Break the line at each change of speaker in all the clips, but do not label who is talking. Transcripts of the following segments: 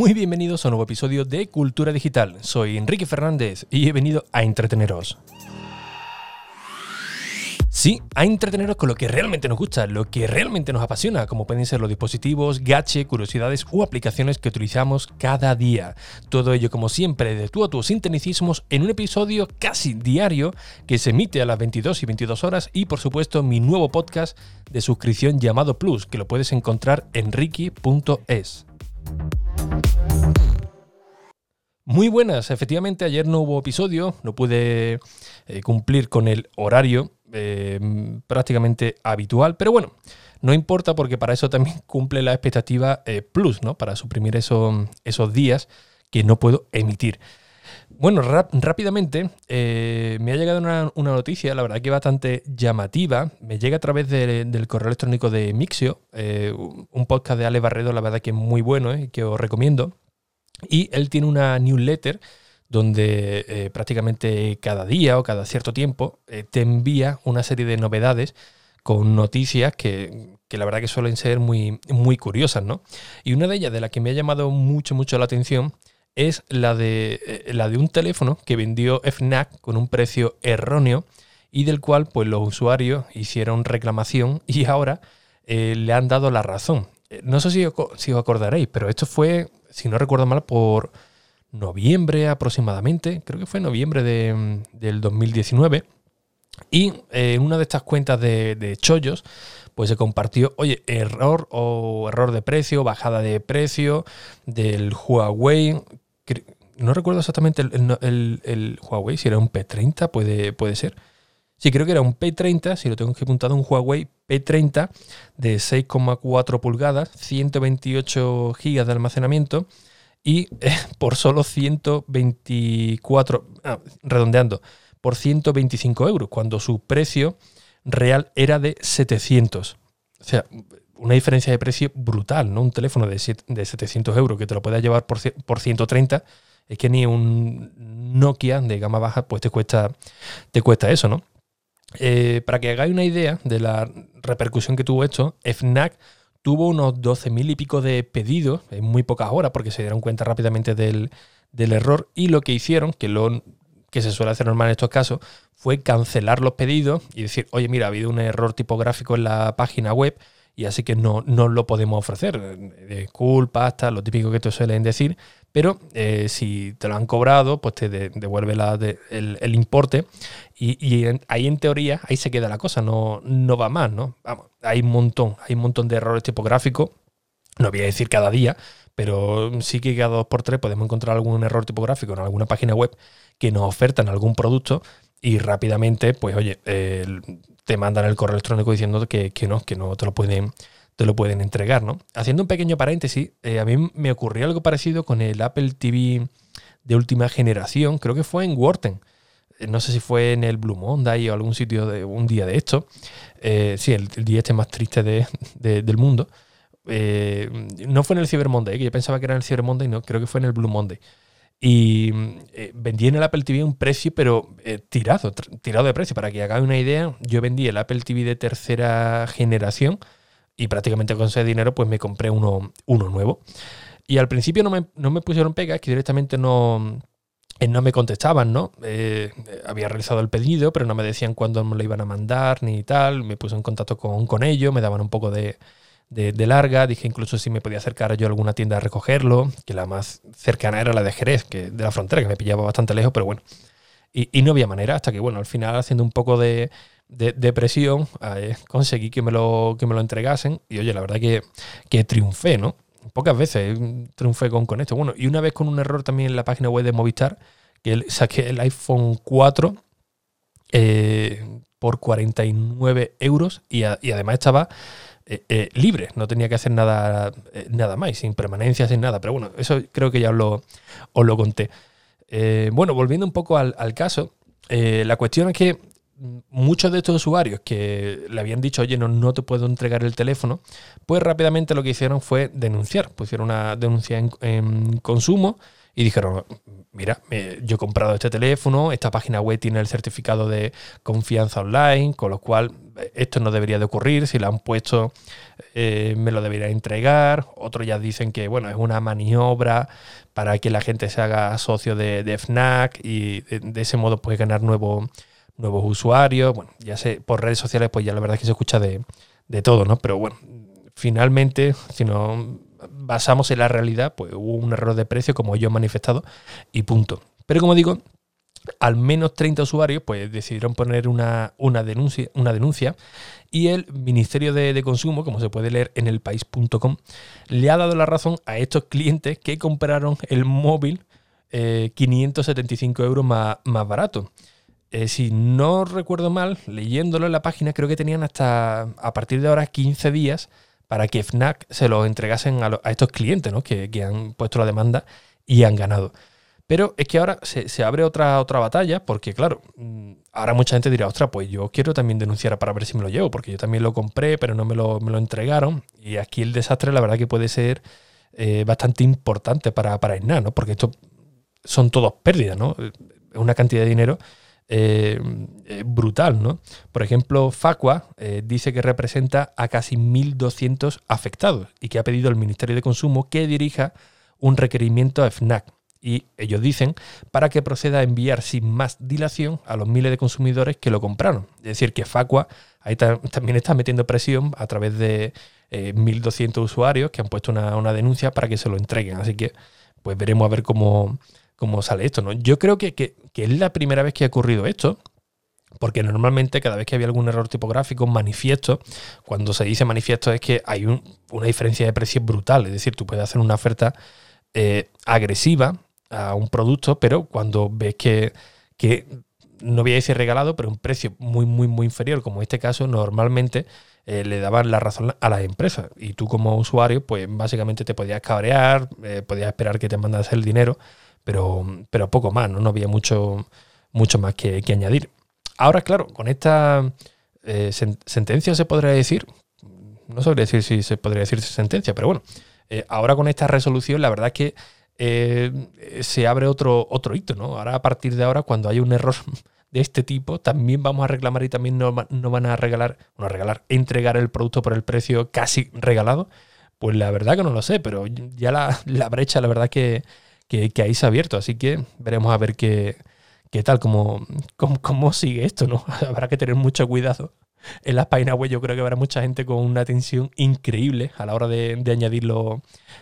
Muy bienvenidos a un nuevo episodio de Cultura Digital. Soy Enrique Fernández y he venido a entreteneros. Sí, a entreteneros con lo que realmente nos gusta, lo que realmente nos apasiona, como pueden ser los dispositivos, gache, curiosidades o aplicaciones que utilizamos cada día. Todo ello, como siempre, de tú a tú sin en un episodio casi diario que se emite a las 22 y 22 horas y, por supuesto, mi nuevo podcast de suscripción llamado Plus, que lo puedes encontrar en ricky.es. Muy buenas, efectivamente ayer no hubo episodio, no pude eh, cumplir con el horario eh, prácticamente habitual, pero bueno, no importa porque para eso también cumple la expectativa eh, Plus, ¿no? Para suprimir esos días que no puedo emitir. Bueno, rápidamente eh, me ha llegado una, noticia, la verdad que bastante llamativa. Me llega a través del correo electrónico de Mixio, un podcast de Ale Barredo, la verdad que es muy bueno y que os recomiendo. Y él tiene una newsletter donde eh, prácticamente cada día o cada cierto tiempo eh, te envía una serie de novedades con noticias que, la verdad que suelen ser muy, muy curiosas, ¿no? Y una de ellas de las que me ha llamado mucho, mucho la atención es la de, eh, la de un teléfono que vendió FNAC con un precio erróneo y del cual pues los usuarios hicieron reclamación y ahora le han dado la razón. No sé si, os acordaréis, pero esto fue, si no recuerdo mal, por noviembre aproximadamente, creo que fue noviembre de, del 2019. Y eh, en una de estas cuentas de, chollos, pues se compartió, oye, error o error de precio, bajada de precio del Huawei. No recuerdo exactamente el, Huawei, si era un P30, puede, puede ser. Sí, creo que era un P30, si lo tengo que apuntar, un Huawei P30 de 6,4 pulgadas, 128 GB de almacenamiento y eh, por solo 124, ah, redondeando, por 125 euros, cuando su precio real era de 700. O sea, una diferencia de precio brutal, ¿no? Un teléfono de, de 700 euros que te lo puedas llevar por, por 130, es que ni un Nokia de gama baja pues te cuesta, te cuesta eso, ¿no? Eh, para que hagáis una idea de la repercusión que tuvo esto, FNAC tuvo unos 12.000 y pico de pedidos en muy pocas horas porque se dieron cuenta rápidamente del, error y lo que hicieron, que lo que se suele hacer normal en estos casos, fue cancelar los pedidos y decir, oye, mira, ha habido un error tipográfico en la página web y así que no, no lo podemos ofrecer. Disculpa, hasta lo típico que te suelen decir, pero eh, si te lo han cobrado, pues te devuelve el, importe y, ahí en teoría, ahí se queda la cosa, no, no va más, ¿no? Vamos, hay un montón, hay un montón de errores tipográficos, no voy a decir cada día, pero sí que cada dos por tres podemos encontrar algún error tipográfico en alguna página web que nos ofertan algún producto y rápidamente, pues oye, te mandan el correo electrónico diciendo que, que no, que no te lo pueden te lo pueden entregar, ¿no? Haciendo un pequeño paréntesis, eh, a mí me ocurrió algo parecido con el Apple TV de última generación, creo que fue en Wharton. Eh, no sé si fue en el Blue Monday o algún sitio de un día de esto. Eh, sí, el, día este más triste del mundo. no fue en el Cyber Monday, que yo pensaba que era en el Cyber Monday, no, creo que fue en el Blue Monday. Y vendí en el Apple TV un precio, pero tirado, tirado de precio. Para que hagáis una idea, yo vendí el Apple TV de tercera generación y prácticamente con ese dinero pues me compré uno, uno nuevo. Y al principio no me, no me pusieron pegas, que directamente no, eh, no me contestaban, ¿no? Eh, había realizado el pedido, pero no me decían cuándo me lo iban a mandar ni tal. Me puse en contacto con, con ellos, me daban un poco de, de, larga. Dije incluso si me podía acercar yo a alguna tienda a recogerlo, que la más cercana era la de Jerez, que de la frontera, que me pillaba bastante lejos, pero bueno. Y, y no había manera, hasta que, bueno, al final haciendo un poco de, de, presión, eh, conseguí que me, lo, que me lo entregasen. Y oye, la verdad que, que triunfé, ¿no? Pocas veces triunfé con, con esto. Bueno, y una vez con un error también en la página web de Movistar, que saqué el iPhone 4 eh, por 49 euros y, además estaba eh, libre, no tenía que hacer nada, nada más, sin permanencia, sin nada. Pero bueno, eso creo que ya os lo, os lo conté. bueno, volviendo un poco al, al caso, la cuestión es que muchos de estos usuarios que le habían dicho, oye, no, no te puedo entregar el teléfono, pues rápidamente lo que hicieron fue denunciar. Pusieron una denuncia en, consumo y dijeron, mira, yo he comprado este teléfono, esta página web tiene el certificado de confianza online, con lo cual esto no debería de ocurrir, si lo han puesto eh, me lo debería entregar, otros ya dicen que bueno, es una maniobra para que la gente se haga socio de, FNAC y de, ese modo puede ganar nuevos usuarios, bueno, ya sé, por redes sociales pues ya la verdad es que se escucha de, de todo, ¿no? Pero bueno, finalmente, si no basamos en la realidad, pues hubo un error de precio como yo he manifestado y punto. Pero como digo, al menos 30 usuarios pues decidieron poner una, una, denuncia, una denuncia y el Ministerio de, Consumo, como se puede leer en elpaís.com, le ha dado la razón a estos clientes que compraron el móvil 575 eh, euros más, más barato. Eh, si no recuerdo mal, leyéndolo en la página, creo que tenían hasta a partir de ahora 15 días para que FNAC se lo entregasen a, estos clientes ¿no? que, han puesto la demanda y han ganado. Pero es que ahora se, abre otra, otra batalla, porque claro, mm, ahora mucha gente dirá, ostras, pues yo quiero también denunciar para ver si me lo llevo, porque yo también lo compré, pero no me lo, me lo entregaron. Y aquí el desastre, la verdad que puede ser eh, bastante importante para, para ¿no? Porque esto son todos pérdidas, ¿no? Es una cantidad de dinero eh, eh, brutal, ¿no? Por ejemplo, Facua eh, dice que representa a casi 1.200 afectados y que ha pedido al Ministerio de Consumo que dirija un requerimiento a FNAC. Y ellos dicen para que proceda a enviar sin más dilación a los miles de consumidores que lo compraron. Es decir, que Facua ahí también está metiendo presión a través de 1.200 usuarios que han puesto una, una denuncia para que se lo entreguen. Así que pues veremos a ver cómo, cómo sale esto, ¿no? Yo creo que, es la primera vez que ha ocurrido esto, porque normalmente cada vez que había algún error tipográfico, manifiesto, cuando se dice manifiesto es que hay una diferencia de precio brutal, es decir, tú puedes hacer una oferta eh, agresiva a un producto, pero cuando ves que, que, no voy a decir regalado, pero un precio muy, muy, muy inferior, como en este caso, normalmente eh, le daban la razón a las empresas. Y tú como usuario, pues básicamente te podías cabrear, eh, podías esperar que te mandas el dinero, pero, pero poco más, ¿no? no había mucho, mucho más que, añadir. Ahora, claro, con esta eh, sentencia se podría decir, no sabría decir si se podría decir sentencia, pero bueno, eh, ahora con esta resolución la verdad es que eh, se abre otro, otro hito, ¿no? Ahora a partir de ahora, cuando hay un error de este tipo, también vamos a reclamar y también no, van a regalar, bueno, regalar, entregar el producto por el precio casi regalado. Pues la verdad que no lo sé, pero ya la brecha, la verdad que que, ahí se ha abierto. Así que veremos a ver qué, qué tal, cómo, cómo, sigue esto, ¿no? Habrá que tener mucho cuidado. En las páginas web yo creo que habrá mucha gente con una atención increíble a la hora de, añadir los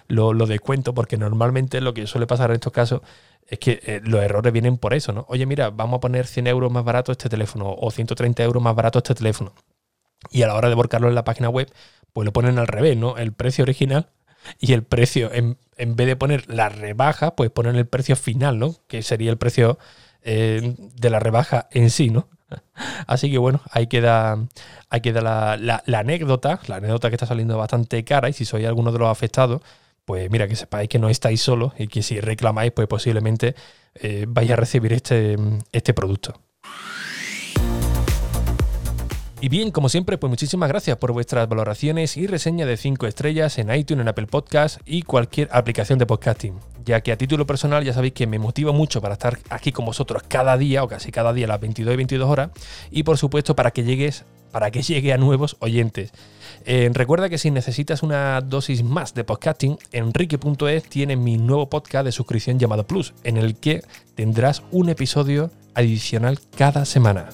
lo, descuentos, porque normalmente lo que suele pasar en estos casos es que eh, los errores vienen por eso, ¿no? Oye, mira, vamos a poner 100 euros más barato este teléfono o 130 euros más barato este teléfono. Y a la hora de volcarlo en la página web, pues lo ponen al revés, ¿no? El precio original y el precio, en, en vez de poner la rebaja, pues poner el precio final, ¿no? Que sería el precio eh, de la rebaja en sí, ¿no? Así que bueno, ahí queda, ahí queda la, anécdota, la anécdota que está saliendo bastante cara y si sois alguno de los afectados, pues mira, que sepáis que no estáis solos y que si reclamáis, pues posiblemente eh, vais a recibir este, este producto. Y bien, como siempre, pues muchísimas gracias por vuestras valoraciones y reseña de 5 estrellas en iTunes, en Apple Podcast y cualquier aplicación de podcasting. Ya que a título personal ya sabéis que me motiva mucho para estar aquí con vosotros cada día o casi cada día a las 22 y 22 horas y por supuesto para que llegues para que llegue a nuevos oyentes. Eh, recuerda que si necesitas una dosis más de podcasting, enrique.es tiene mi nuevo podcast de suscripción llamado Plus, en el que tendrás un episodio adicional cada semana.